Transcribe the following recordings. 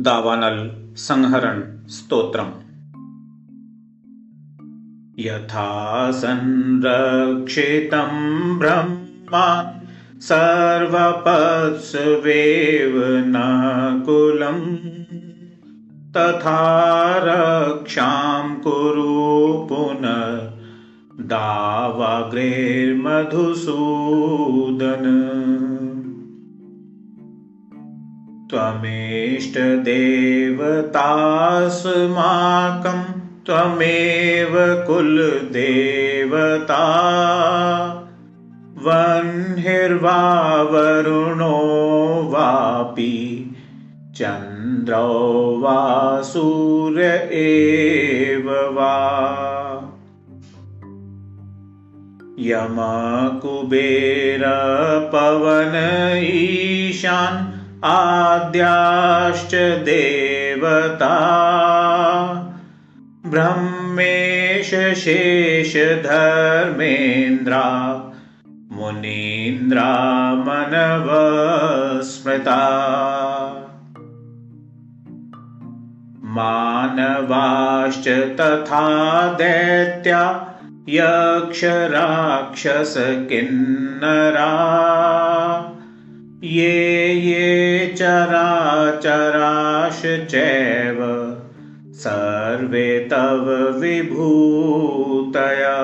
दावानल् संहरण स्तोत्रम्। यथा संरक्षितं ब्रह्मान् सर्वपत्स्वेव न कुलम् तथा रक्षां कुरु पुनः दावाग्रेर्मधुसूदन त्वमेष्टदेवतास्माकं त्वमेव कुलदेवता। वह्निर्वा वरुणो वापि चन्द्रो वा सूर्य एव वा। यमकुबेरपवन ईशान् आद्याश्च देवता। ब्रह्मेश शेषधर्मेन्द्रा मुनीन्द्रा मनवस्मृता। मानवाश्च तथा दैत्या यक्षराक्षसकिन्नरा। ये चैव सर्वे तव विभूतया।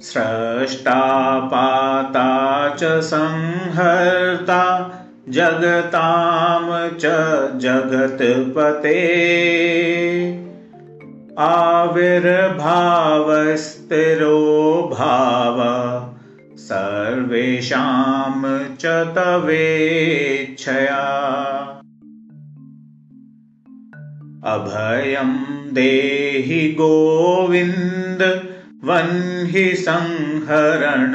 स्रष्टापाता च संहर्ता जगतां च जगत्पते। आविर्भावस्तिरो भाव सर्वेषां च तवेच्छया। अभयं देहि गोविन्द वह्नि संहरण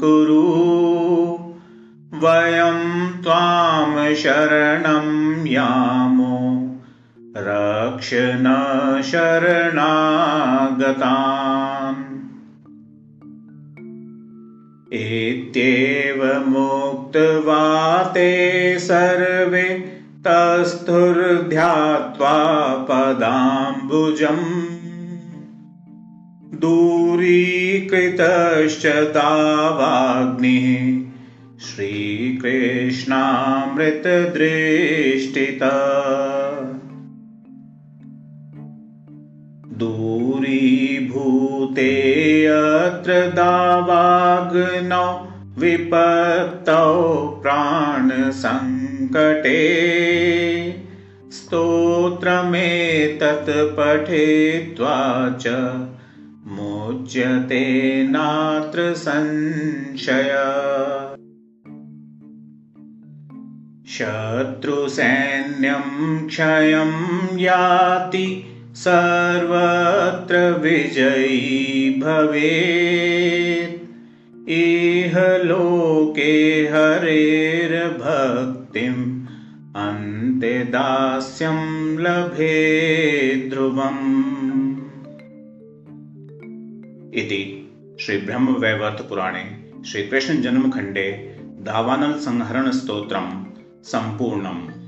कुरु। वयं त्वां शरणं यामो रक्ष न शरणागताम् इत्येवमुक्त्वा ते सर्वे तस्थुर्ध्यात्वा पदाम्बुजम्। दूरीकृतश्च तावाग्निः श्रीकृष्णामृतदृष्टिता दूरीभूते अत्र दावाग्नौ विपत्तौ प्राणसङ्कटे। स्तोत्रमेतत् पठित्वा च मुच्यते नात्र संशय। शत्रुसैन्यं क्षयं याति सर्वत्र विजयी भवेत्। इह लोके हरेर्भक्तिम् अन्ते दास्यं लभे ध्रुवम्। इति श्रीब्रह्मवैवर्तपुराणे श्रीकृष्णजन्मखण्डे धावानलसंहरणस्तोत्रं सम्पूर्णम्